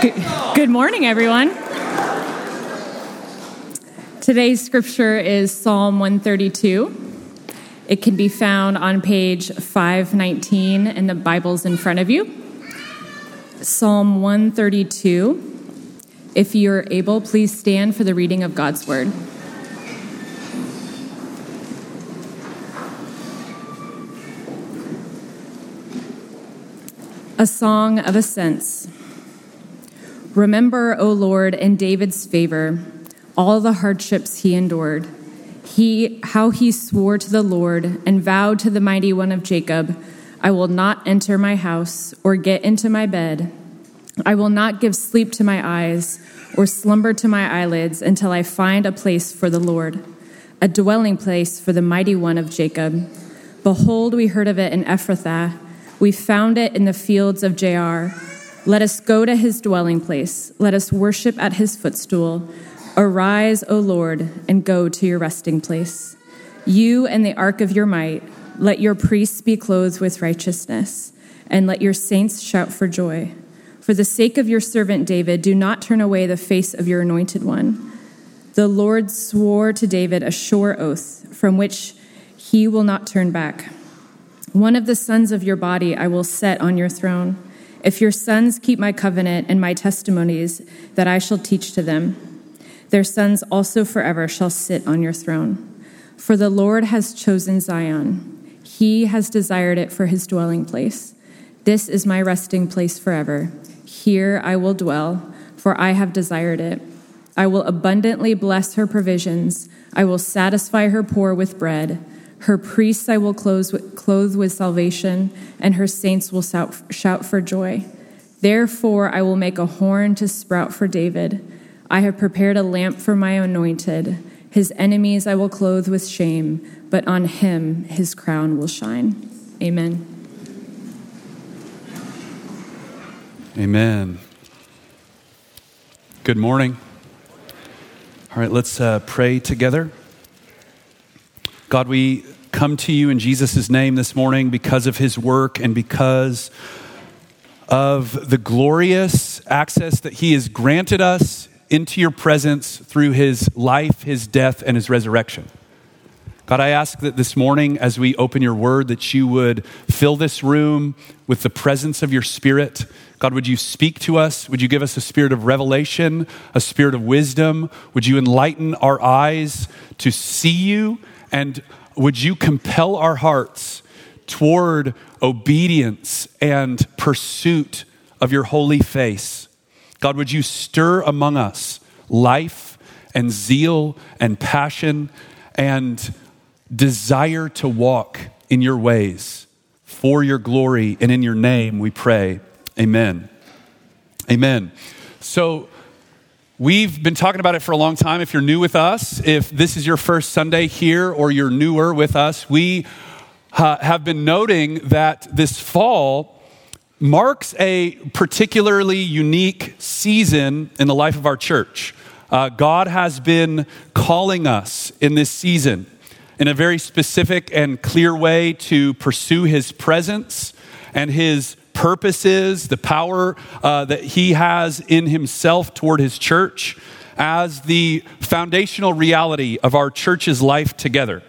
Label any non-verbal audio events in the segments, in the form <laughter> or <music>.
Good, morning, everyone. Today's scripture is Psalm 132. It can be found on page 519 in the Bibles in front of you. Psalm 132. If you're able, please stand for the reading of God's word. A song of ascents. Remember, O Lord, in David's favor, all the hardships he endured. He, how he swore to the Lord and vowed to the mighty one of Jacob, I will not enter my house or get into my bed. I will not give sleep to my eyes or slumber to my eyelids until I find a place for the Lord, a dwelling place for the mighty one of Jacob. Behold, we heard of it in Ephrathah. We found it in the fields of Jaar. Let us go to his dwelling place. Let us worship at his footstool. Arise, O Lord, and go to your resting place. You and the ark of your might, let your priests be clothed with righteousness, and let your saints shout for joy. For the sake of your servant David, do not turn away the face of your anointed one. The Lord swore to David a sure oath, from which he will not turn back. One of the sons of your body I will set on your throne if your sons keep my covenant and my testimonies that I shall teach to them, their sons also forever shall sit on your throne. For the Lord has chosen Zion, he has desired it for his dwelling place. This is my resting place forever. Here I will dwell, for I have desired it. I will abundantly bless her provisions. I will satisfy her poor with bread. Her priests I will clothe with salvation, and her saints will shout for joy. Therefore, I will make a horn to sprout for David. I have prepared a lamp for my anointed. His enemies I will clothe with shame, but on him his crown will shine. Amen. Amen. Good morning. All right, let's uh, pray together. God, we come to you in Jesus' name this morning because of his work and because of the glorious access that he has granted us into your presence through his life, his death, and his resurrection. God, I ask that this morning, as we open your word, that you would fill this room with the presence of your spirit. God, would you speak to us? Would you give us a spirit of revelation, a spirit of wisdom? Would you enlighten our eyes to see you and would you compel our hearts toward obedience and pursuit of your holy face? God, would you stir among us life and zeal and passion and desire to walk in your ways for your glory and in your name, we pray. Amen. Amen. So, We've been talking about it for a long time. If you're new with us, if this is your first Sunday here or you're newer with us, we uh, have been noting that this fall marks a particularly unique season in the life of our church. Uh, God has been calling us in this season in a very specific and clear way to pursue His presence and His purposes, the power uh, that he has in himself toward his church as the foundational reality of our church's life together.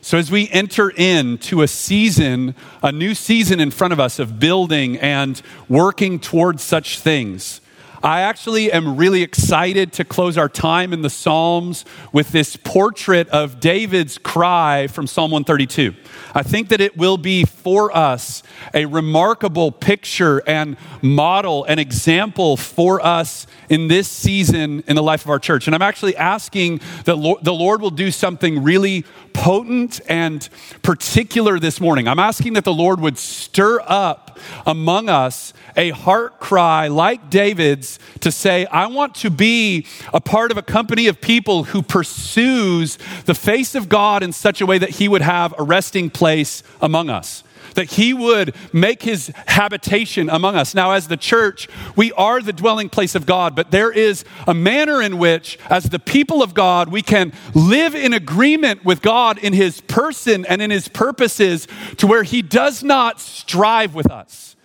So, as we enter into a season, a new season in front of us of building and working towards such things, I actually am really excited to close our time in the Psalms with this portrait of David's cry from Psalm 132. I think that it will be for us a remarkable picture and model and example for us in this season in the life of our church. And I'm actually asking that the Lord will do something really potent and particular this morning. I'm asking that the Lord would stir up among us a heart cry like David's to say, I want to be a part of a company of people who pursues the face of God in such a way that he would have a resting place among us that he would make his habitation among us. Now, as the church, we are the dwelling place of God, but there is a manner in which, as the people of God, we can live in agreement with God in his person and in his purposes to where he does not strive with us.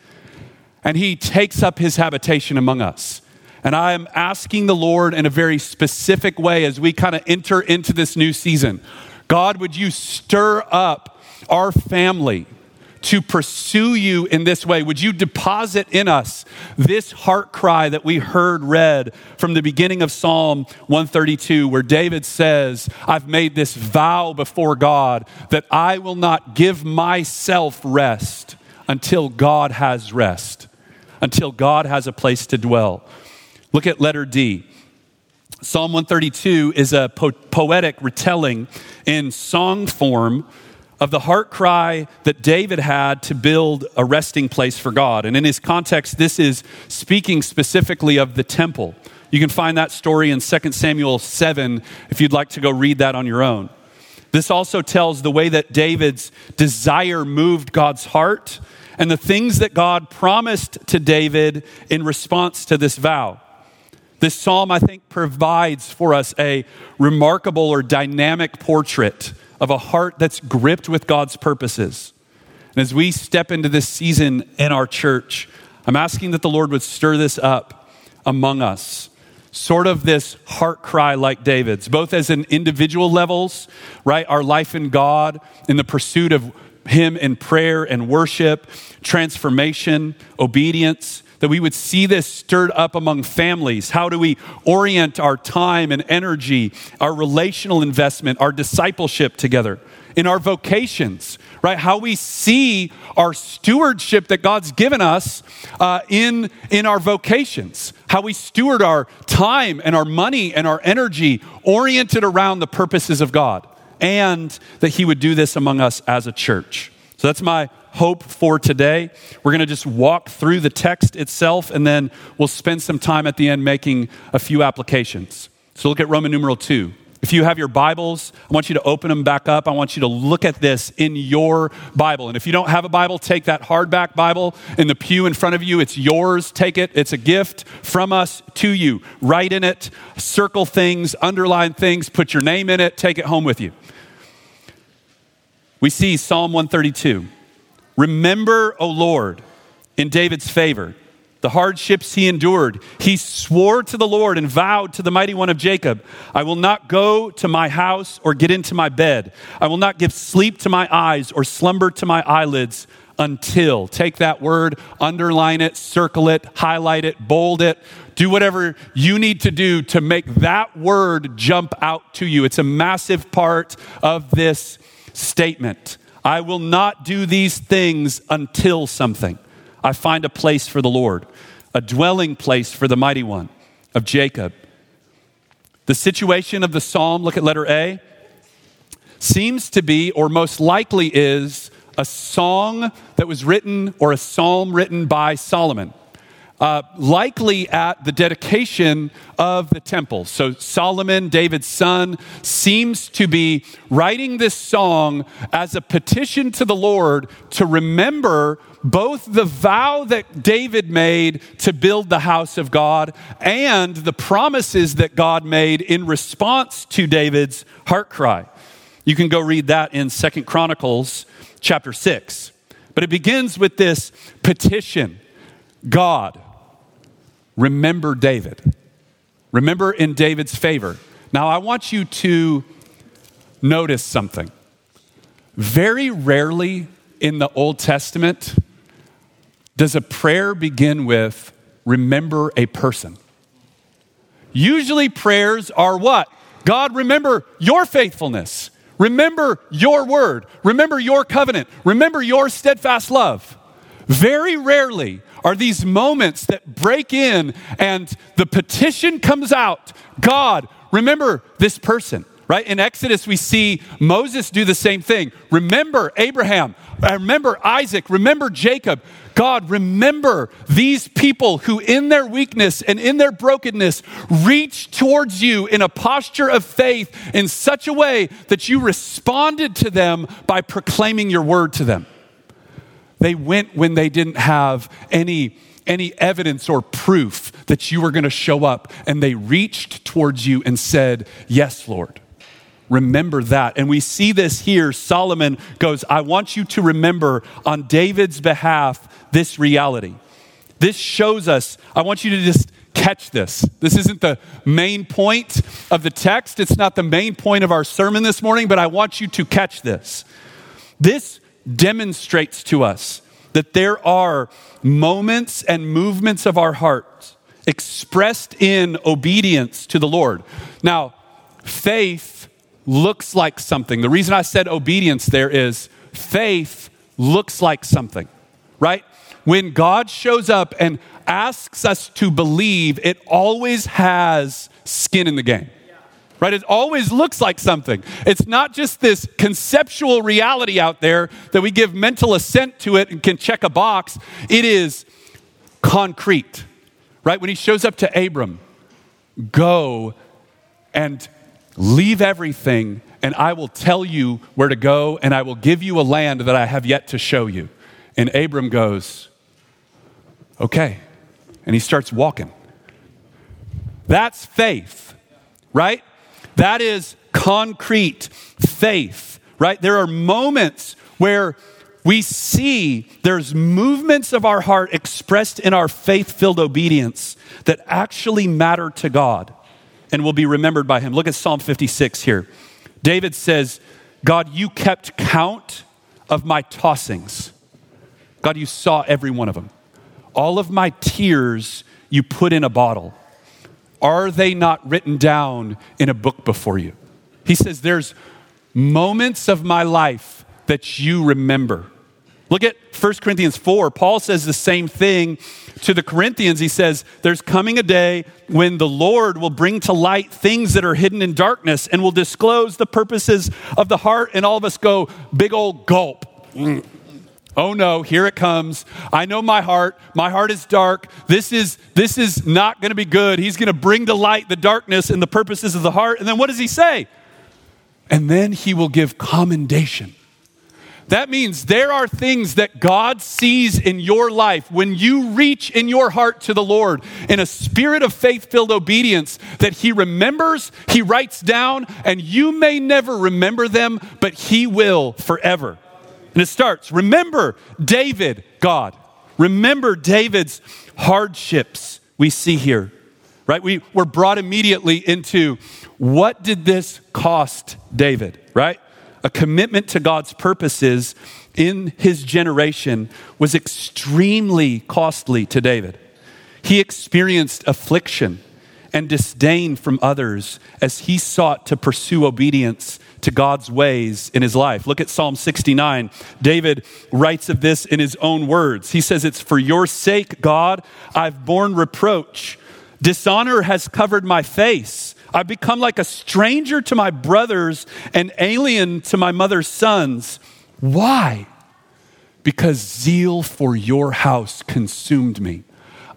and he takes up his habitation among us. And I am asking the Lord in a very specific way as we kind of enter into this new season God, would you stir up our family? To pursue you in this way? Would you deposit in us this heart cry that we heard read from the beginning of Psalm 132, where David says, I've made this vow before God that I will not give myself rest until God has rest, until God has a place to dwell. Look at letter D. Psalm 132 is a po- poetic retelling in song form of the heart cry that David had to build a resting place for God. And in his context, this is speaking specifically of the temple. You can find that story in 2 Samuel 7 if you'd like to go read that on your own. This also tells the way that David's desire moved God's heart and the things that God promised to David in response to this vow. This psalm, I think, provides for us a remarkable or dynamic portrait of a heart that's gripped with God's purposes. And as we step into this season in our church, I'm asking that the Lord would stir this up among us. Sort of this heart cry like David's, both as an individual levels, right? Our life in God, in the pursuit of Him in prayer and worship, transformation, obedience, that we would see this stirred up among families. How do we orient our time and energy, our relational investment, our discipleship together? In our vocations, right? How we see our stewardship that God's given us uh, in, in our vocations. How we steward our time and our money and our energy oriented around the purposes of God. And that He would do this among us as a church. So that's my hope for today. We're going to just walk through the text itself and then we'll spend some time at the end making a few applications. So look at Roman numeral 2. If you have your Bibles, I want you to open them back up. I want you to look at this in your Bible. And if you don't have a Bible, take that hardback Bible in the pew in front of you. It's yours. Take it. It's a gift from us to you. Write in it, circle things, underline things, put your name in it, take it home with you. We see Psalm 132. Remember, O Lord, in David's favor, the hardships he endured. He swore to the Lord and vowed to the mighty one of Jacob, I will not go to my house or get into my bed. I will not give sleep to my eyes or slumber to my eyelids until. Take that word, underline it, circle it, highlight it, bold it. Do whatever you need to do to make that word jump out to you. It's a massive part of this statement. I will not do these things until something. I find a place for the Lord, a dwelling place for the mighty one of Jacob. The situation of the psalm, look at letter A, seems to be, or most likely is, a song that was written or a psalm written by Solomon uh, likely at the dedication of the temple. So Solomon, David's son, seems to be writing this song as a petition to the Lord to remember both the vow that David made to build the house of God and the promises that God made in response to David's heart cry. You can go read that in Second Chronicles chapter 6. But it begins with this petition God, remember David. Remember in David's favor. Now, I want you to notice something. Very rarely in the Old Testament does a prayer begin with, remember a person. Usually, prayers are what? God, remember your faithfulness. Remember your word. Remember your covenant. Remember your steadfast love. Very rarely are these moments that break in and the petition comes out God, remember this person. Right? In Exodus, we see Moses do the same thing. Remember Abraham. Uh, remember Isaac. Remember Jacob. God, remember these people who, in their weakness and in their brokenness, reach towards you in a posture of faith in such a way that you responded to them by proclaiming your word to them. They went when they didn't have any, any evidence or proof that you were going to show up, and they reached towards you and said, Yes, Lord. Remember that. And we see this here. Solomon goes, I want you to remember on David's behalf this reality. This shows us, I want you to just catch this. This isn't the main point of the text, it's not the main point of our sermon this morning, but I want you to catch this. This demonstrates to us that there are moments and movements of our heart expressed in obedience to the Lord. Now, faith looks like something. The reason I said obedience there is faith looks like something, right? When God shows up and asks us to believe, it always has skin in the game. Right? It always looks like something. It's not just this conceptual reality out there that we give mental assent to it and can check a box. It is concrete. Right? When he shows up to Abram, go and leave everything, and I will tell you where to go, and I will give you a land that I have yet to show you. And Abram goes, Okay and he starts walking. That's faith, right? That is concrete faith, right? There are moments where we see there's movements of our heart expressed in our faith filled obedience that actually matter to God and will be remembered by Him. Look at Psalm 56 here. David says, God, you kept count of my tossings. God, you saw every one of them. All of my tears you put in a bottle. Are they not written down in a book before you? He says, There's moments of my life that you remember. Look at 1 Corinthians 4. Paul says the same thing to the Corinthians. He says, There's coming a day when the Lord will bring to light things that are hidden in darkness and will disclose the purposes of the heart. And all of us go, Big old gulp. Oh no, here it comes. I know my heart. My heart is dark. This is this is not going to be good. He's going to bring to light the darkness and the purposes of the heart. And then what does he say? And then he will give commendation. That means there are things that God sees in your life when you reach in your heart to the Lord in a spirit of faith filled obedience that He remembers, He writes down, and you may never remember them, but He will forever. And it starts Remember David, God. Remember David's hardships we see here, right? We were brought immediately into what did this cost David, right? A commitment to God's purposes in his generation was extremely costly to David. He experienced affliction and disdain from others as he sought to pursue obedience to God's ways in his life. Look at Psalm 69. David writes of this in his own words. He says, It's for your sake, God, I've borne reproach. Dishonor has covered my face. I've become like a stranger to my brothers and alien to my mother's sons. Why? Because zeal for your house consumed me.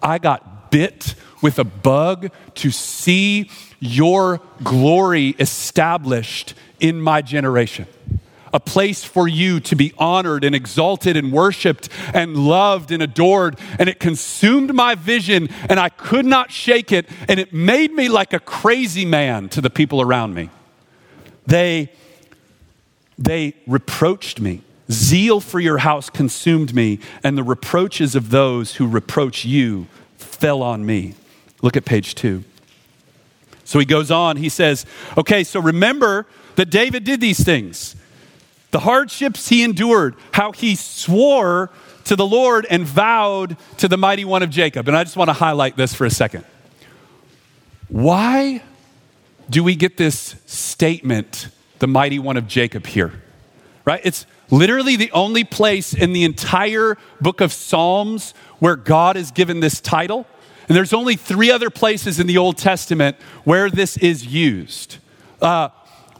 I got bit with a bug to see your glory established in my generation. A place for you to be honored and exalted and worshiped and loved and adored. And it consumed my vision and I could not shake it. And it made me like a crazy man to the people around me. They, they reproached me. Zeal for your house consumed me, and the reproaches of those who reproach you fell on me. Look at page two. So he goes on, he says, Okay, so remember that David did these things the hardships he endured, how he swore to the Lord and vowed to the mighty one of Jacob. And I just want to highlight this for a second. Why do we get this statement, the mighty one of Jacob, here? Right? It's literally the only place in the entire book of Psalms where God is given this title. And there's only three other places in the Old Testament where this is used. Uh,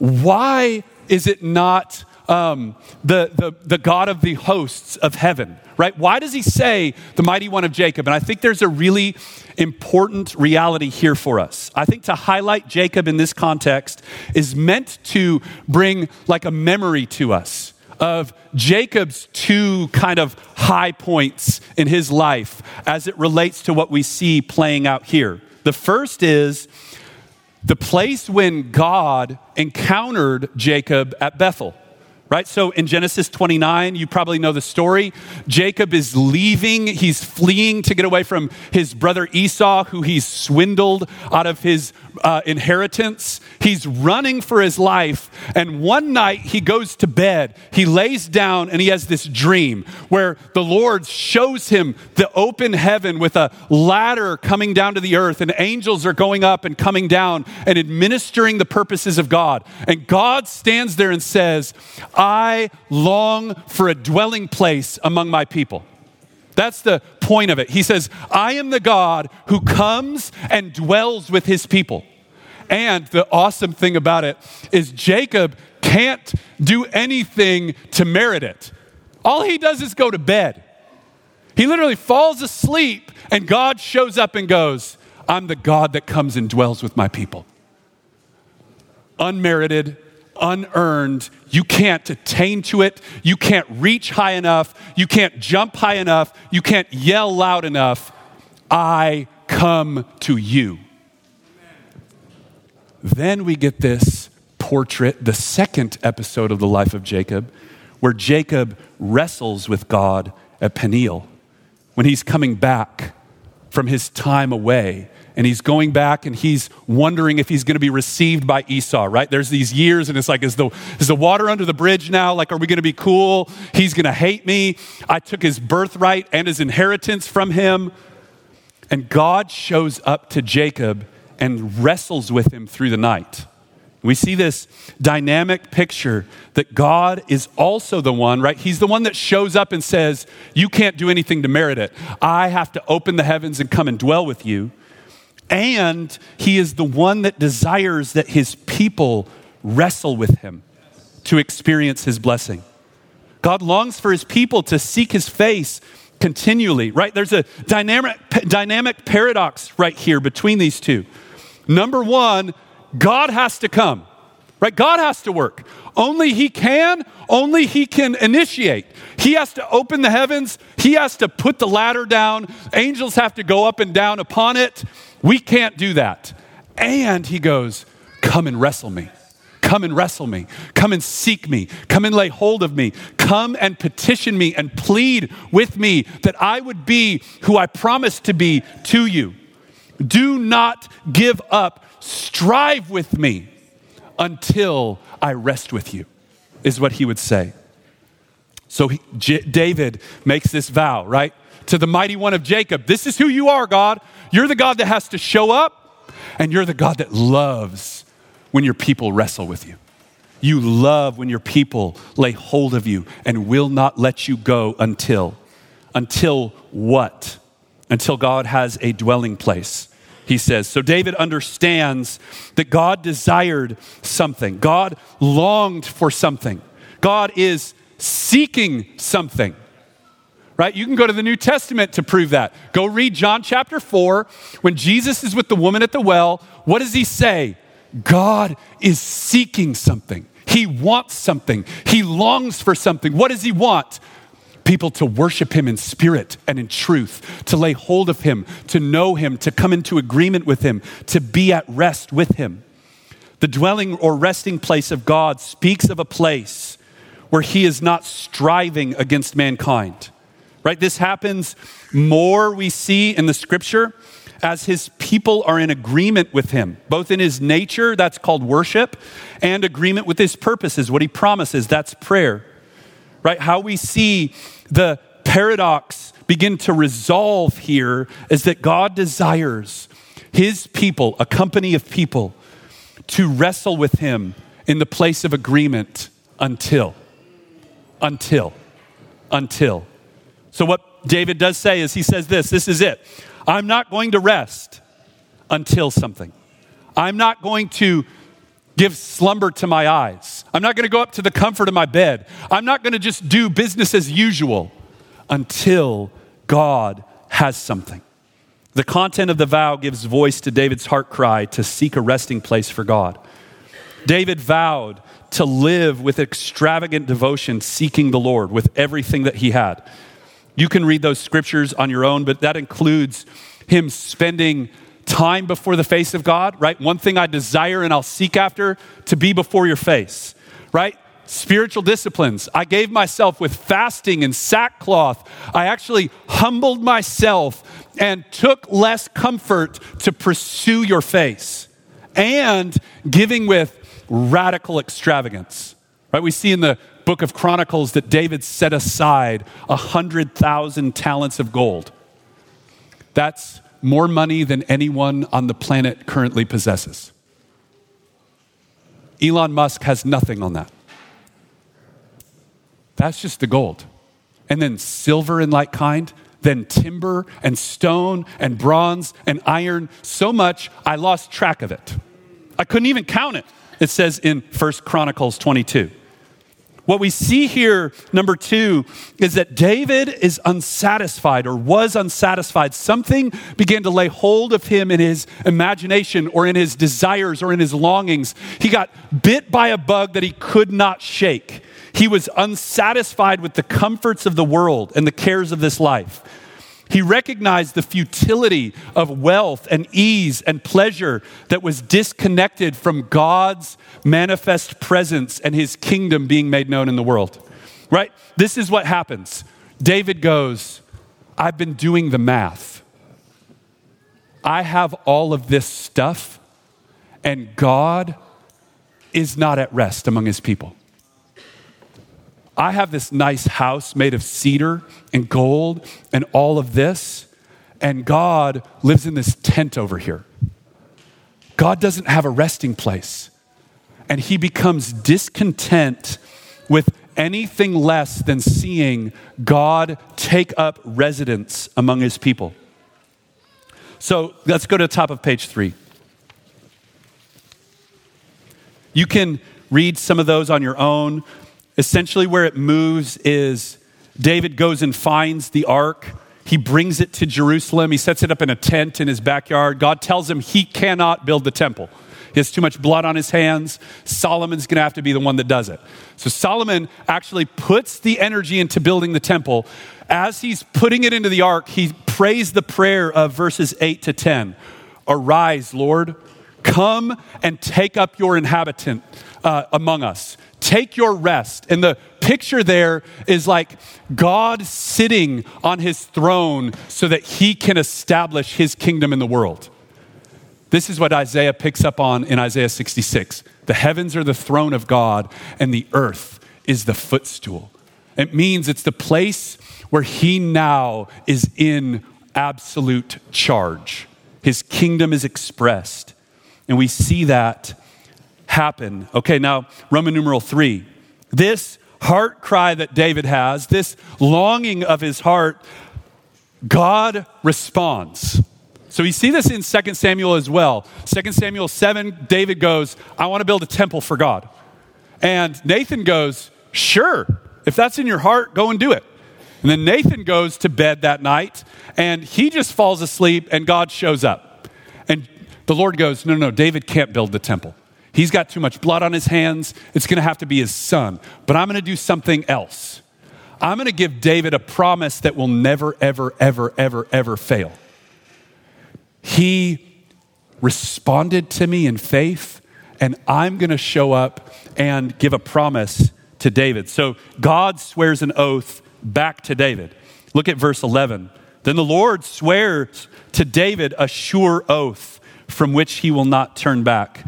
why is it not um, the, the, the God of the hosts of heaven, right? Why does he say the mighty one of Jacob? And I think there's a really important reality here for us. I think to highlight Jacob in this context is meant to bring like a memory to us of Jacob's two kind of high points in his life as it relates to what we see playing out here. The first is the place when God encountered Jacob at Bethel. Right? So in Genesis 29, you probably know the story. Jacob is leaving, he's fleeing to get away from his brother Esau, who he's swindled out of his uh, inheritance. He's running for his life. And one night he goes to bed, he lays down, and he has this dream where the Lord shows him the open heaven with a ladder coming down to the earth, and angels are going up and coming down and administering the purposes of God. And God stands there and says, I long for a dwelling place among my people. That's the point of it. He says, I am the God who comes and dwells with his people. And the awesome thing about it is Jacob can't do anything to merit it. All he does is go to bed. He literally falls asleep, and God shows up and goes, I'm the God that comes and dwells with my people. Unmerited, unearned. You can't attain to it. You can't reach high enough. You can't jump high enough. You can't yell loud enough. I come to you. Then we get this portrait, the second episode of the life of Jacob, where Jacob wrestles with God at Peniel when he's coming back from his time away and he's going back and he's wondering if he's going to be received by Esau, right? There's these years and it's like, is the, is the water under the bridge now? Like, are we going to be cool? He's going to hate me. I took his birthright and his inheritance from him. And God shows up to Jacob and wrestles with him through the night. We see this dynamic picture that God is also the one, right? He's the one that shows up and says, You can't do anything to merit it. I have to open the heavens and come and dwell with you. And he is the one that desires that his people wrestle with him to experience his blessing. God longs for his people to seek his face continually, right? There's a dynamic, dynamic paradox right here between these two. Number one, God has to come, right? God has to work. Only He can, only He can initiate. He has to open the heavens, He has to put the ladder down, angels have to go up and down upon it. We can't do that. And he goes, Come and wrestle me. Come and wrestle me. Come and seek me. Come and lay hold of me. Come and petition me and plead with me that I would be who I promised to be to you. Do not give up. Strive with me until I rest with you, is what he would say. So he, J- David makes this vow, right? To the mighty one of Jacob This is who you are, God. You're the God that has to show up, and you're the God that loves when your people wrestle with you. You love when your people lay hold of you and will not let you go until. Until what? Until God has a dwelling place he says. So David understands that God desired something, God longed for something, God is seeking something right? You can go to the New Testament to prove that. Go read John chapter 4. When Jesus is with the woman at the well, what does he say? God is seeking something. He wants something. He longs for something. What does he want? People to worship him in spirit and in truth, to lay hold of him, to know him, to come into agreement with him, to be at rest with him. The dwelling or resting place of God speaks of a place where he is not striving against mankind right? This happens more, we see in the scripture, as his people are in agreement with him, both in his nature, that's called worship, and agreement with his purposes, what he promises, that's prayer, right? How we see the paradox begin to resolve here is that God desires his people, a company of people, to wrestle with him in the place of agreement until, until, until. So, what David does say is he says this this is it. I'm not going to rest until something. I'm not going to give slumber to my eyes. I'm not going to go up to the comfort of my bed. I'm not going to just do business as usual until God has something. The content of the vow gives voice to David's heart cry to seek a resting place for God. David vowed to live with extravagant devotion, seeking the Lord with everything that he had. You can read those scriptures on your own, but that includes him spending time before the face of God, right? One thing I desire and I'll seek after to be before your face, right? spiritual disciplines. I gave myself with fasting and sackcloth. I actually humbled myself and took less comfort to pursue your face and giving with radical extravagance. Right? We see in the book of Chronicles that David set aside a hundred thousand talents of gold. That's more money than anyone on the planet currently possesses. Elon Musk has nothing on that. That's just the gold. And then silver in like kind, then timber and stone and bronze and iron, so much I lost track of it. I couldn't even count it. It says in First Chronicles 22. What we see here, number two, is that David is unsatisfied or was unsatisfied. Something began to lay hold of him in his imagination or in his desires or in his longings. He got bit by a bug that he could not shake. He was unsatisfied with the comforts of the world and the cares of this life. He recognized the futility of wealth and ease and pleasure that was disconnected from God's manifest presence and his kingdom being made known in the world. Right? This is what happens. David goes, I've been doing the math. I have all of this stuff, and God is not at rest among his people. I have this nice house made of cedar and gold and all of this, and God lives in this tent over here. God doesn't have a resting place, and he becomes discontent with anything less than seeing God take up residence among his people. So let's go to the top of page three. You can read some of those on your own. Essentially, where it moves is David goes and finds the ark. He brings it to Jerusalem. He sets it up in a tent in his backyard. God tells him he cannot build the temple. He has too much blood on his hands. Solomon's going to have to be the one that does it. So Solomon actually puts the energy into building the temple. As he's putting it into the ark, he prays the prayer of verses 8 to 10. Arise, Lord, come and take up your inhabitant uh, among us. Take your rest. And the picture there is like God sitting on his throne so that he can establish his kingdom in the world. This is what Isaiah picks up on in Isaiah 66. The heavens are the throne of God, and the earth is the footstool. It means it's the place where he now is in absolute charge. His kingdom is expressed. And we see that happen. Okay, now, Roman numeral three. This heart cry that David has, this longing of his heart, God responds. So we see this in 2 Samuel as well. 2 Samuel 7, David goes, I want to build a temple for God. And Nathan goes, Sure, if that's in your heart, go and do it. And then Nathan goes to bed that night and he just falls asleep and God shows up. And the Lord goes, No, no, David can't build the temple. He's got too much blood on his hands. It's going to have to be his son. But I'm going to do something else. I'm going to give David a promise that will never, ever, ever, ever, ever fail. He responded to me in faith, and I'm going to show up and give a promise to David. So God swears an oath back to David. Look at verse 11. Then the Lord swears to David a sure oath from which he will not turn back.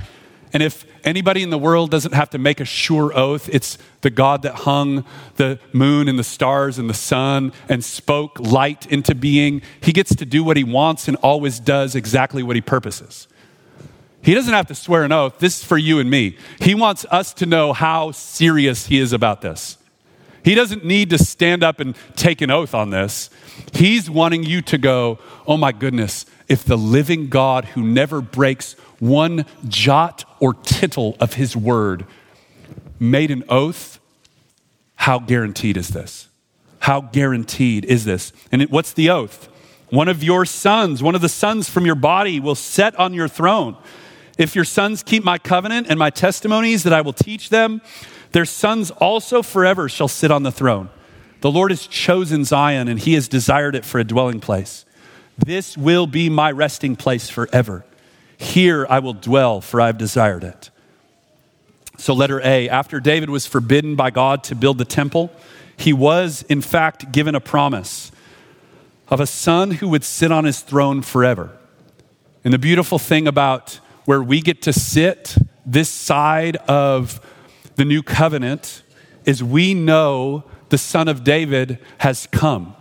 And if anybody in the world doesn't have to make a sure oath, it's the God that hung the moon and the stars and the sun and spoke light into being. He gets to do what he wants and always does exactly what he purposes. He doesn't have to swear an oath. This is for you and me. He wants us to know how serious he is about this. He doesn't need to stand up and take an oath on this. He's wanting you to go, oh my goodness, if the living God who never breaks one jot or tittle of his word made an oath, how guaranteed is this? How guaranteed is this? And it, what's the oath? One of your sons, one of the sons from your body will set on your throne. If your sons keep my covenant and my testimonies that I will teach them, their sons also forever shall sit on the throne. The Lord has chosen Zion and he has desired it for a dwelling place. This will be my resting place forever. Here I will dwell, for I have desired it. So, letter A, after David was forbidden by God to build the temple, he was, in fact, given a promise of a son who would sit on his throne forever. And the beautiful thing about where we get to sit this side of the new covenant is we know the Son of David has come.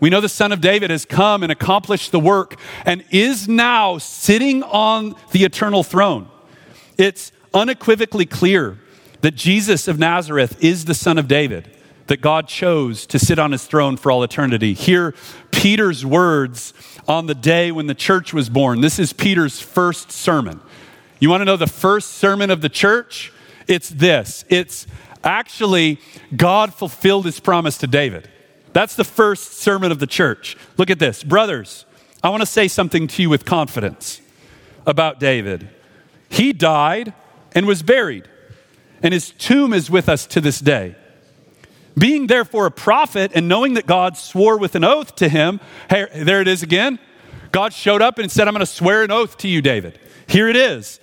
We know the Son of David has come and accomplished the work and is now sitting on the eternal throne. It's unequivocally clear that Jesus of Nazareth is the Son of David, that God chose to sit on his throne for all eternity. Hear Peter's words on the day when the church was born. This is Peter's first sermon. You want to know the first sermon of the church? It's this it's actually God fulfilled his promise to David. That's the first sermon of the church. Look at this. Brothers, I want to say something to you with confidence about David. He died and was buried, and his tomb is with us to this day. Being therefore a prophet and knowing that God swore with an oath to him, hey, there it is again. God showed up and said, I'm going to swear an oath to you, David. Here it is.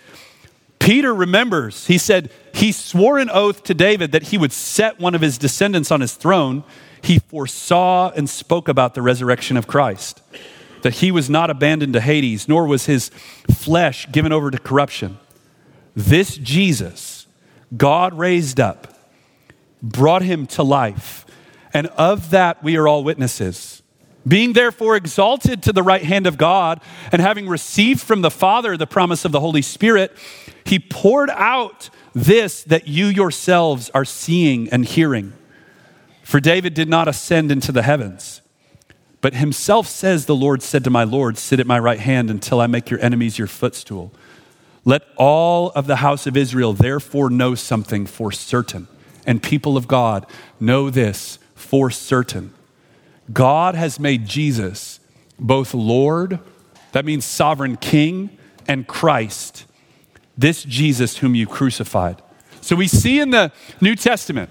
Peter remembers, he said, he swore an oath to David that he would set one of his descendants on his throne he foresaw and spoke about the resurrection of Christ, that he was not abandoned to Hades, nor was his flesh given over to corruption. This Jesus, God raised up, brought him to life, and of that we are all witnesses. Being therefore exalted to the right hand of God, and having received from the Father the promise of the Holy Spirit, he poured out this that you yourselves are seeing and hearing. For David did not ascend into the heavens, but himself says, The Lord said to my Lord, Sit at my right hand until I make your enemies your footstool. Let all of the house of Israel therefore know something for certain. And people of God, know this for certain. God has made Jesus both Lord, that means sovereign king, and Christ, this Jesus whom you crucified. So we see in the New Testament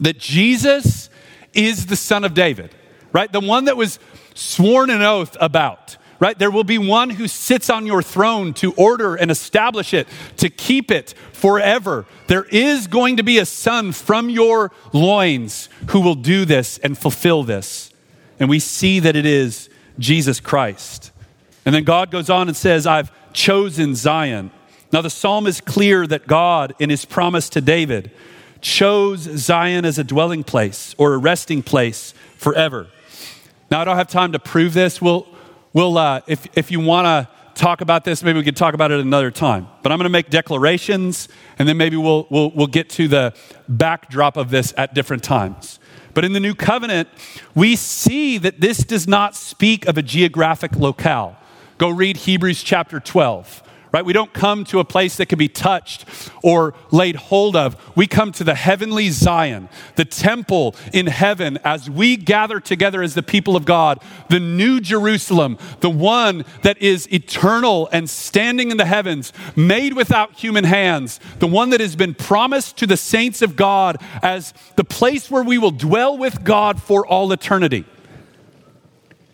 that Jesus is the son of David, right? The one that was sworn an oath about, right? There will be one who sits on your throne to order and establish it, to keep it forever. There is going to be a son from your loins who will do this and fulfill this. And we see that it is Jesus Christ. And then God goes on and says, I've chosen Zion. Now, the psalm is clear that God, in his promise to David, chose Zion as a dwelling place or a resting place forever. Now, I don't have time to prove this. We'll, we'll uh, if, if you want to talk about this, maybe we could talk about it another time. But I'm going to make declarations, and then maybe we'll, we'll, we'll get to the backdrop of this at different times. But in the new covenant, we see that this does not speak of a geographic locale. Go read Hebrews chapter 12 right? We don't come to a place that can be touched or laid hold of. We come to the heavenly Zion, the temple in heaven, as we gather together as the people of God, the new Jerusalem, the one that is eternal and standing in the heavens, made without human hands, the one that has been promised to the saints of God as the place where we will dwell with God for all eternity.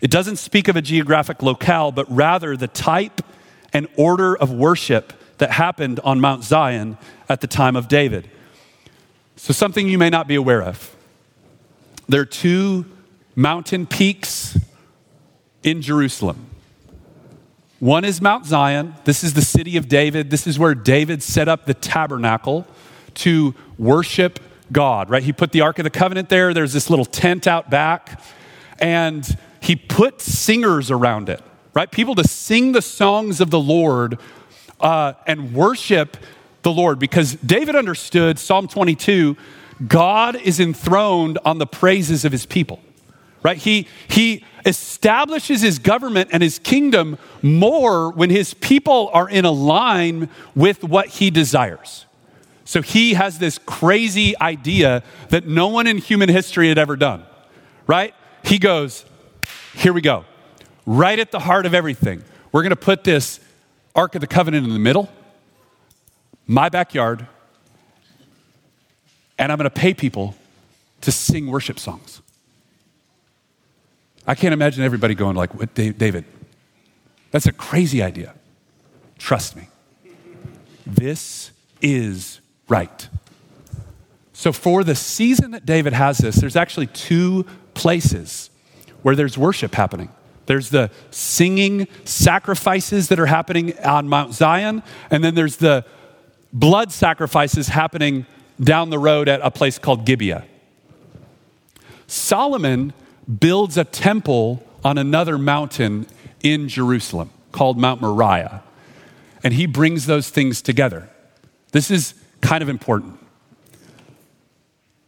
It doesn't speak of a geographic locale, but rather the type and order of worship that happened on Mount Zion at the time of David. So, something you may not be aware of. There are two mountain peaks in Jerusalem. One is Mount Zion. This is the city of David. This is where David set up the tabernacle to worship God, right? He put the Ark of the Covenant there. There's this little tent out back, and he put singers around it right? People to sing the songs of the Lord uh, and worship the Lord because David understood Psalm 22 God is enthroned on the praises of his people, right? He, he establishes his government and his kingdom more when his people are in line with what he desires. So he has this crazy idea that no one in human history had ever done, right? He goes, Here we go right at the heart of everything. We're going to put this Ark of the Covenant in the middle, my backyard, and I'm going to pay people to sing worship songs. I can't imagine everybody going like, "What, David, that's a crazy idea. Trust me. This is right. So, for the season that David has this, there's actually two places where there's worship happening. There's the singing sacrifices that are happening on Mount Zion, and then there's the blood sacrifices happening down the road at a place called Gibeah. Solomon builds a temple on another mountain in Jerusalem called Mount Moriah, and he brings those things together. This is kind of important.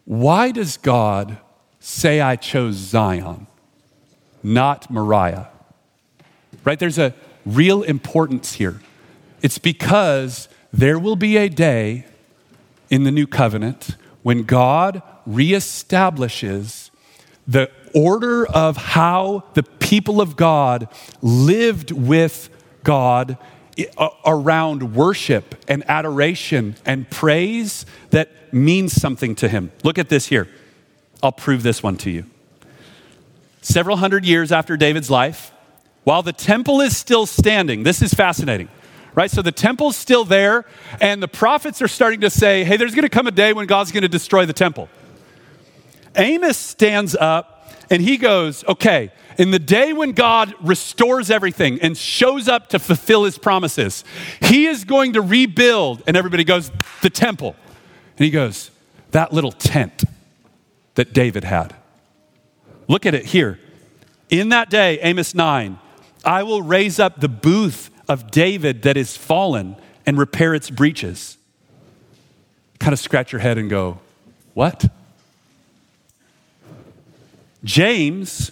Why does God say I chose Zion, not Moriah? Right? There's a real importance here. It's because there will be a day in the new covenant when God reestablishes the order of how the people of God lived with God around worship and adoration and praise that means something to him. Look at this here. I'll prove this one to you. Several hundred years after David's life, while the temple is still standing, this is fascinating, right? So the temple's still there, and the prophets are starting to say, hey, there's going to come a day when God's going to destroy the temple. Amos stands up and he goes, okay, in the day when God restores everything and shows up to fulfill his promises, he is going to rebuild. And everybody goes, the temple. And he goes, that little tent that David had. Look at it here. In that day, Amos 9, I will raise up the booth of David that is fallen and repair its breaches. Kind of scratch your head and go, What? James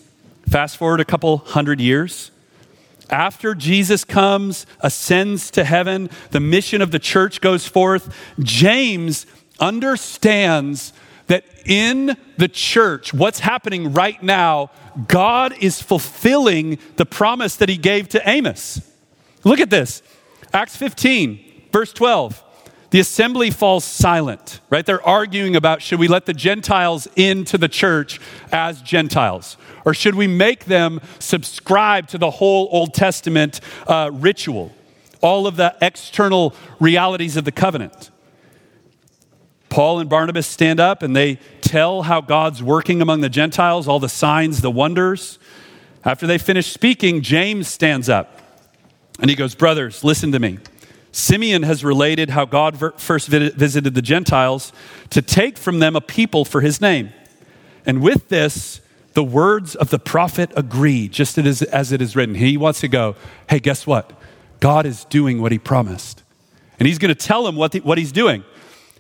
Fast forward a couple hundred years. After Jesus comes, ascends to heaven, the mission of the church goes forth. James understands that in the church, what's happening right now, God is fulfilling the promise that he gave to Amos. Look at this Acts 15, verse 12. The assembly falls silent, right? They're arguing about should we let the Gentiles into the church as Gentiles? Or should we make them subscribe to the whole Old Testament uh, ritual, all of the external realities of the covenant? Paul and Barnabas stand up and they tell how God's working among the Gentiles, all the signs, the wonders. After they finish speaking, James stands up and he goes, Brothers, listen to me. Simeon has related how God first visited the Gentiles to take from them a people for his name. And with this, the words of the prophet agree, just as, it is written. He wants to go, hey, guess what? God is doing what he promised. And he's going to tell him what, the, what he's doing.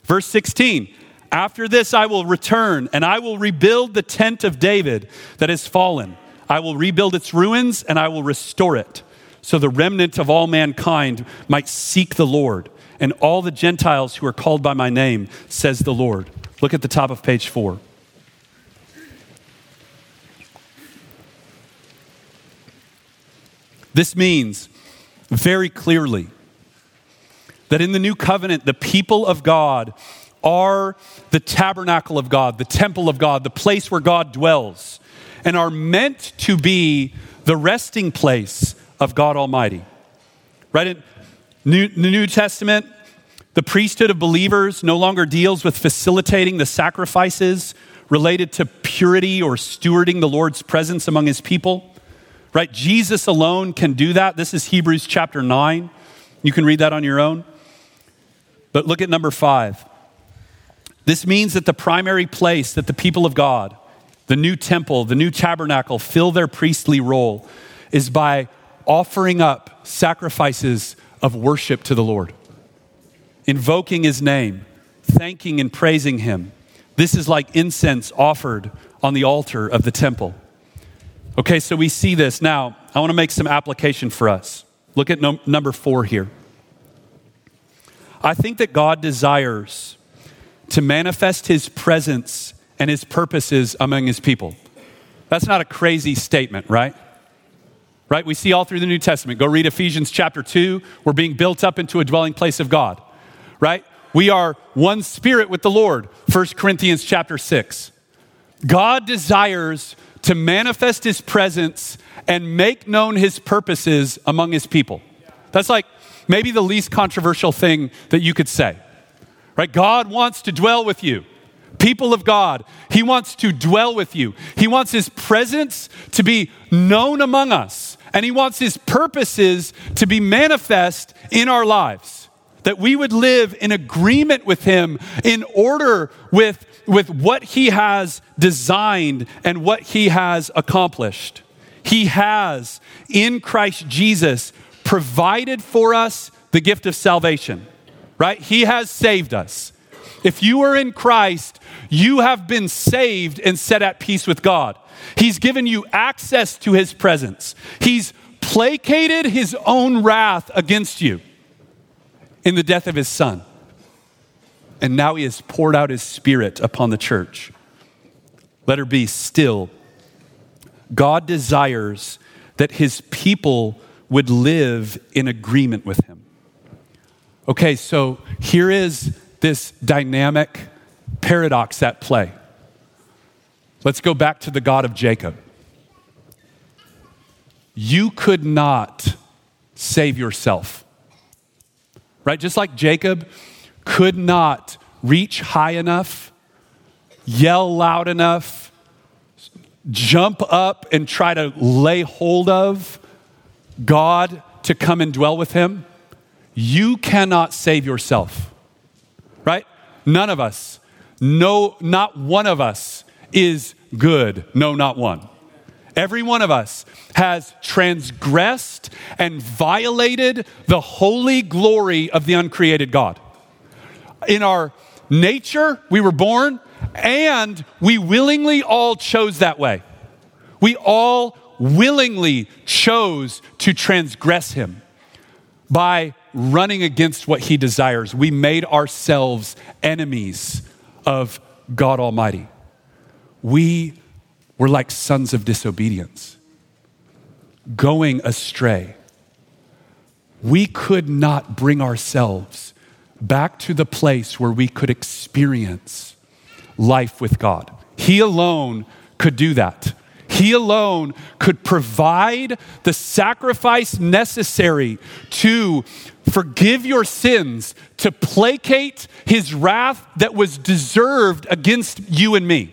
Verse 16 After this, I will return and I will rebuild the tent of David that has fallen. I will rebuild its ruins and I will restore it, so the remnant of all mankind might seek the Lord, and all the Gentiles who are called by my name, says the Lord. Look at the top of page four. This means very clearly that in the new covenant, the people of God are the tabernacle of God, the temple of God, the place where God dwells, and are meant to be the resting place of God Almighty. Right? In New, the New Testament, the priesthood of believers no longer deals with facilitating the sacrifices related to purity or stewarding the Lord's presence among his people right? Jesus alone can do that. This is Hebrews chapter 9. You can read that on your own. But look at number five. This means that the primary place that the people of God, the new temple, the new tabernacle, fill their priestly role is by offering up sacrifices of worship to the Lord, invoking his name, thanking and praising him. This is like incense offered on the altar of the temple. Okay, so we see this. Now, I want to make some application for us. Look at number four here. I think that God desires to manifest his presence and his purposes among his people. That's not a crazy statement, right? Right? We see all through the New Testament. Go read Ephesians chapter 2. We're being built up into a dwelling place of God, right? We are one spirit with the Lord. 1 Corinthians chapter 6. God desires to manifest his presence and make known his purposes among his people. That's like maybe the least controversial thing that you could say. right? God wants to dwell with you. People of God, He wants to dwell with you. He wants His presence to be known among us, and He wants His purposes to be manifest in our lives. That we would live in agreement with Him in order with, with what He has designed and what He has accomplished. He has, in Christ Jesus, provided for us the gift of salvation, right? He has saved us. If you are in Christ, you have been saved and set at peace with God. He's given you access to his presence. He's placated his own wrath against you in the death of his son. And now he has poured out his spirit upon the church. Let her be still. God desires that his people would live in agreement with him. Okay, so here is this dynamic paradox at play. Let's go back to the God of Jacob. You could not save yourself. Right? Just like Jacob could not reach high enough, yell loud enough, jump up and try to lay hold of God to come and dwell with him. You cannot save yourself. Right? None of us no, not one of us is good. No, not one. Every one of us has transgressed and violated the holy glory of the uncreated God. In our nature, we were born, and we willingly all chose that way. We all willingly chose to transgress Him by running against what He desires. We made ourselves enemies of God Almighty. We were like sons of disobedience, going astray. We could not bring ourselves back to the place where we could experience life with God. He alone could do that. He alone could provide the sacrifice necessary to forgive your sins, to placate his wrath that was deserved against you and me.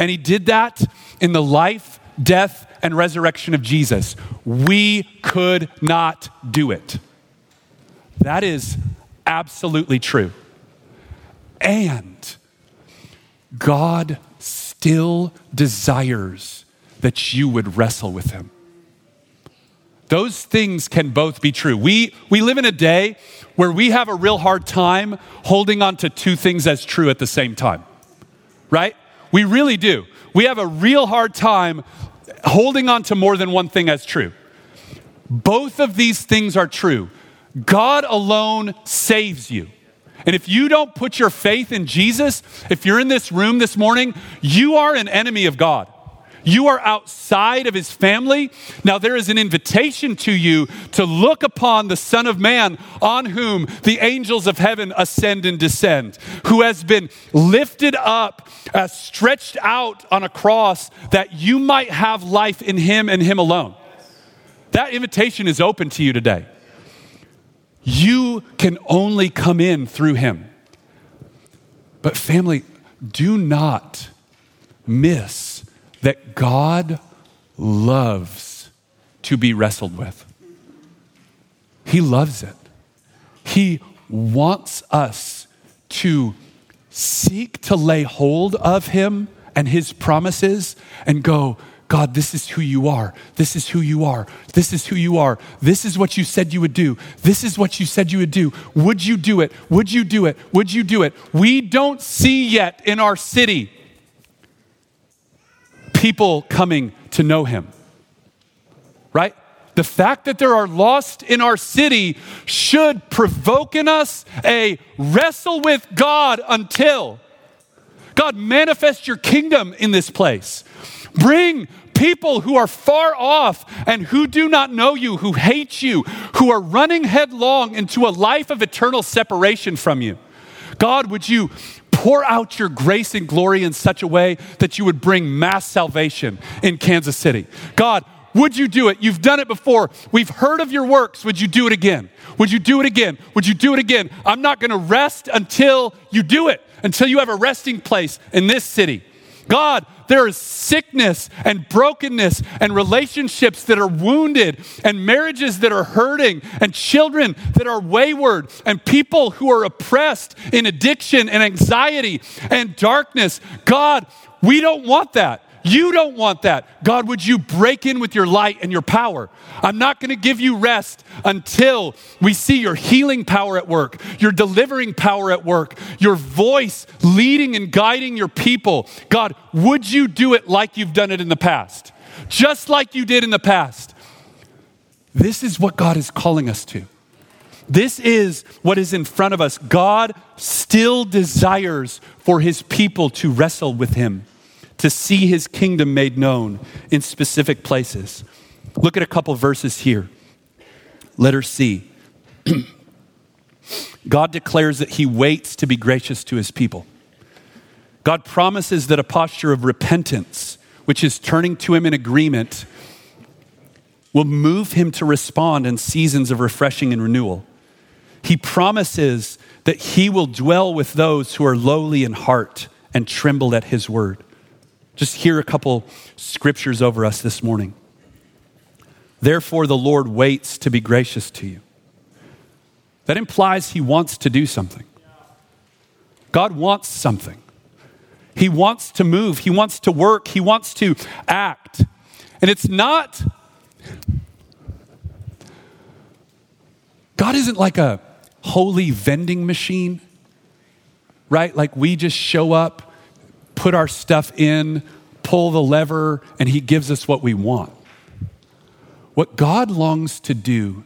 And he did that in the life, death, and resurrection of Jesus. We could not do it. That is absolutely true. And God still desires that you would wrestle with him. Those things can both be true. We, we live in a day where we have a real hard time holding on to two things as true at the same time, right? We really do. We have a real hard time holding on to more than one thing as true. Both of these things are true. God alone saves you. And if you don't put your faith in Jesus, if you're in this room this morning, you are an enemy of God. You are outside of his family. Now, there is an invitation to you to look upon the Son of Man on whom the angels of heaven ascend and descend, who has been lifted up, uh, stretched out on a cross that you might have life in him and him alone. That invitation is open to you today. You can only come in through him. But, family, do not miss that God loves to be wrestled with. He loves it. He wants us to seek to lay hold of Him and His promises and go, God, this is who you are. This is who you are. This is who you are. This is what you said you would do. This is what you said you would do. Would you do it? Would you do it? Would you do it? We don't see yet in our city people coming to know him. Right? The fact that there are lost in our city should provoke in us a wrestle with God until God manifest your kingdom in this place. Bring people who are far off and who do not know you, who hate you, who are running headlong into a life of eternal separation from you. God, would you pour out your grace and glory in such a way that you would bring mass salvation in Kansas City. God, would you do it? You've done it before. We've heard of your works. Would you do it again? Would you do it again? Would you do it again? I'm not going to rest until you do it, until you have a resting place in this city. God, there is sickness and brokenness and relationships that are wounded and marriages that are hurting and children that are wayward and people who are oppressed in addiction and anxiety and darkness. God, we don't want that. You don't want that. God, would you break in with your light and your power? I'm not going to give you rest until we see your healing power at work, your delivering power at work, your voice leading and guiding your people. God, would you do it like you've done it in the past? Just like you did in the past. This is what God is calling us to. This is what is in front of us. God still desires for his people to wrestle with him to see his kingdom made known in specific places. Look at a couple verses here. Letter C. <clears throat> God declares that he waits to be gracious to his people. God promises that a posture of repentance, which is turning to him in agreement, will move him to respond in seasons of refreshing and renewal. He promises that he will dwell with those who are lowly in heart and tremble at his word just hear a couple scriptures over us this morning. Therefore, the Lord waits to be gracious to you. That implies he wants to do something. God wants something. He wants to move, he wants to work, he wants to act. And it's not, God isn't like a holy vending machine, right? Like we just show up put our stuff in, pull the lever, and He gives us what we want. What God longs to do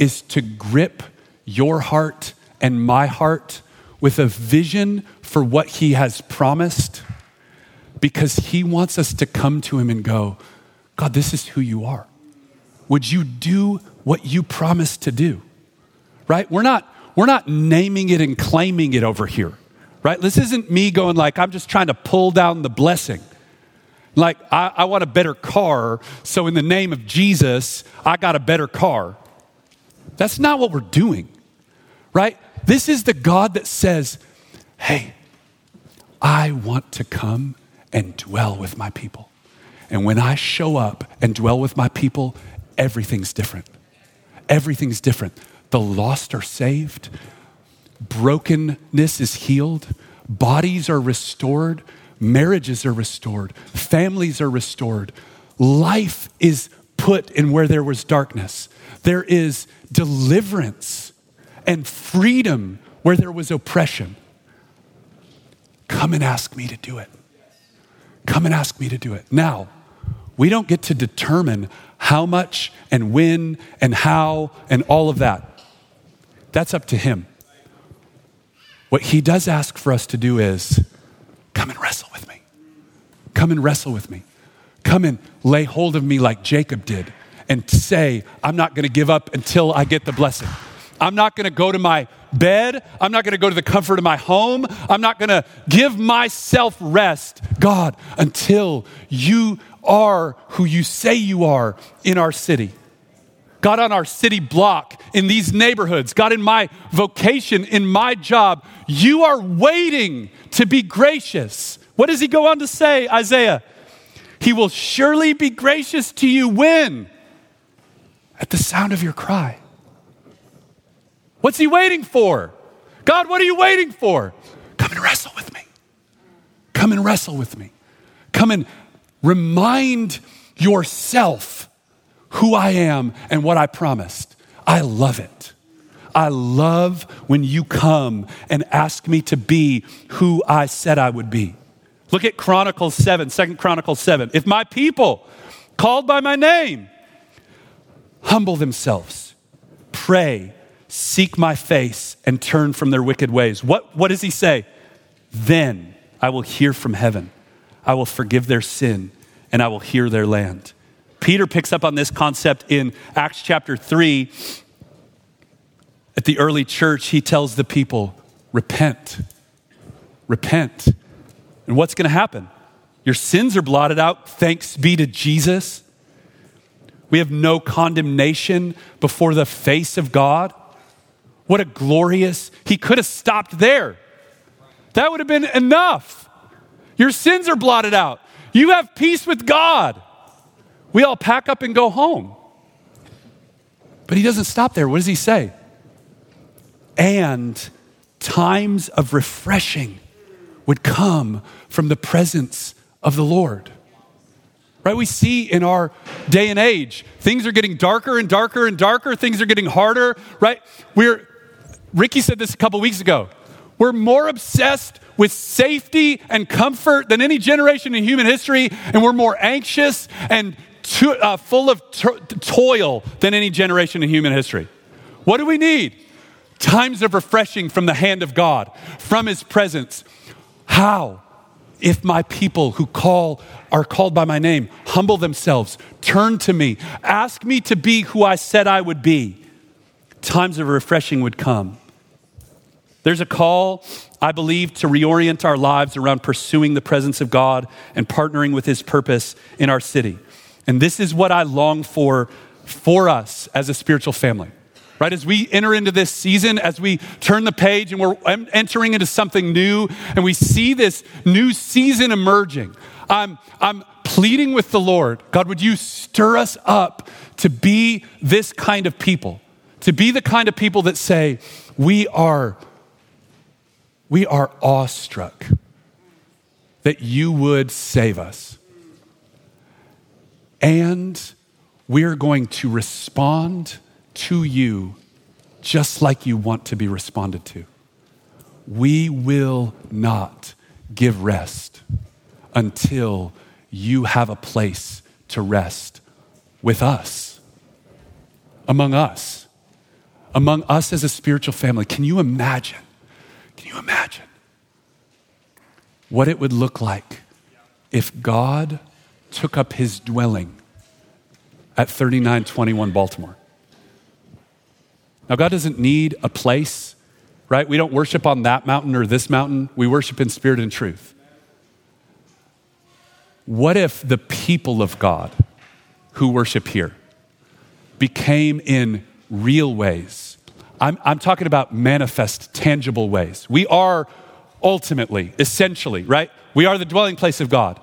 is to grip your heart and my heart with a vision for what He has promised because He wants us to come to Him and go, God, this is who you are. Would you do what you promised to do? Right? We're not, we're not naming it and claiming it over here right? This isn't me going like, I'm just trying to pull down the blessing. Like, I, I want a better car, so in the name of Jesus, I got a better car. That's not what we're doing, right? This is the God that says, hey, I want to come and dwell with my people. And when I show up and dwell with my people, everything's different. Everything's different. The lost are saved, brokenness is healed, bodies are restored, marriages are restored, families are restored, life is put in where there was darkness. There is deliverance and freedom where there was oppression. Come and ask me to do it. Come and ask me to do it. Now, we don't get to determine how much and when and how and all of that. That's up to Him. What he does ask for us to do is come and wrestle with me. Come and wrestle with me. Come and lay hold of me like Jacob did and say, I'm not going to give up until I get the blessing. I'm not going to go to my bed. I'm not going to go to the comfort of my home. I'm not going to give myself rest, God, until you are who you say you are in our city. God, on our city block, in these neighborhoods, God, in my vocation, in my job, you are waiting to be gracious. What does he go on to say, Isaiah? He will surely be gracious to you when? At the sound of your cry. What's he waiting for? God, what are you waiting for? Come and wrestle with me. Come and wrestle with me. Come and remind yourself who I am and what I promised. I love it. I love when you come and ask me to be who I said I would be. Look at Chronicles 7, 2 Chronicles 7. If my people called by my name humble themselves, pray, seek my face, and turn from their wicked ways, what, what does he say? Then I will hear from heaven. I will forgive their sin and I will hear their land. Peter picks up on this concept in Acts chapter 3. At the early church, he tells the people, repent, repent. And what's going to happen? Your sins are blotted out, thanks be to Jesus. We have no condemnation before the face of God. What a glorious, he could have stopped there. That would have been enough. Your sins are blotted out. You have peace with God. We all pack up and go home. But he doesn't stop there. What does he say? And times of refreshing would come from the presence of the Lord. Right? We see in our day and age, things are getting darker and darker and darker, things are getting harder, right? We're Ricky said this a couple weeks ago. We're more obsessed with safety and comfort than any generation in human history, and we're more anxious and to, uh, full of to- toil than any generation in human history. What do we need? Times of refreshing from the hand of God, from His presence. How? If my people who call are called by my name humble themselves, turn to me, ask me to be who I said I would be, times of refreshing would come. There's a call, I believe, to reorient our lives around pursuing the presence of God and partnering with His purpose in our city. And this is what I long for for us as a spiritual family. Right? As we enter into this season, as we turn the page and we're entering into something new, and we see this new season emerging, I'm, I'm pleading with the Lord God, would you stir us up to be this kind of people? To be the kind of people that say, we are we are awestruck that you would save us. And we're going to respond to you just like you want to be responded to. We will not give rest until you have a place to rest with us, among us, among us as a spiritual family. Can you imagine can you imagine what it would look like if God took up his dwelling at 3921 Baltimore? Now, God doesn't need a place, right? We don't worship on that mountain or this mountain. We worship in spirit and truth. What if the people of God who worship here became in real ways I'm, I'm talking about manifest, tangible ways. We are ultimately, essentially, right? We are the dwelling place of God.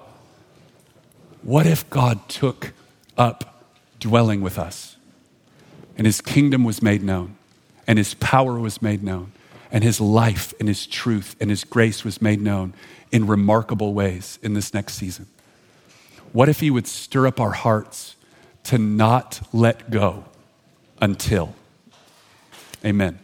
What if God took up dwelling with us and his kingdom was made known and his power was made known and his life and his truth and his grace was made known in remarkable ways in this next season? What if he would stir up our hearts to not let go until? Amen.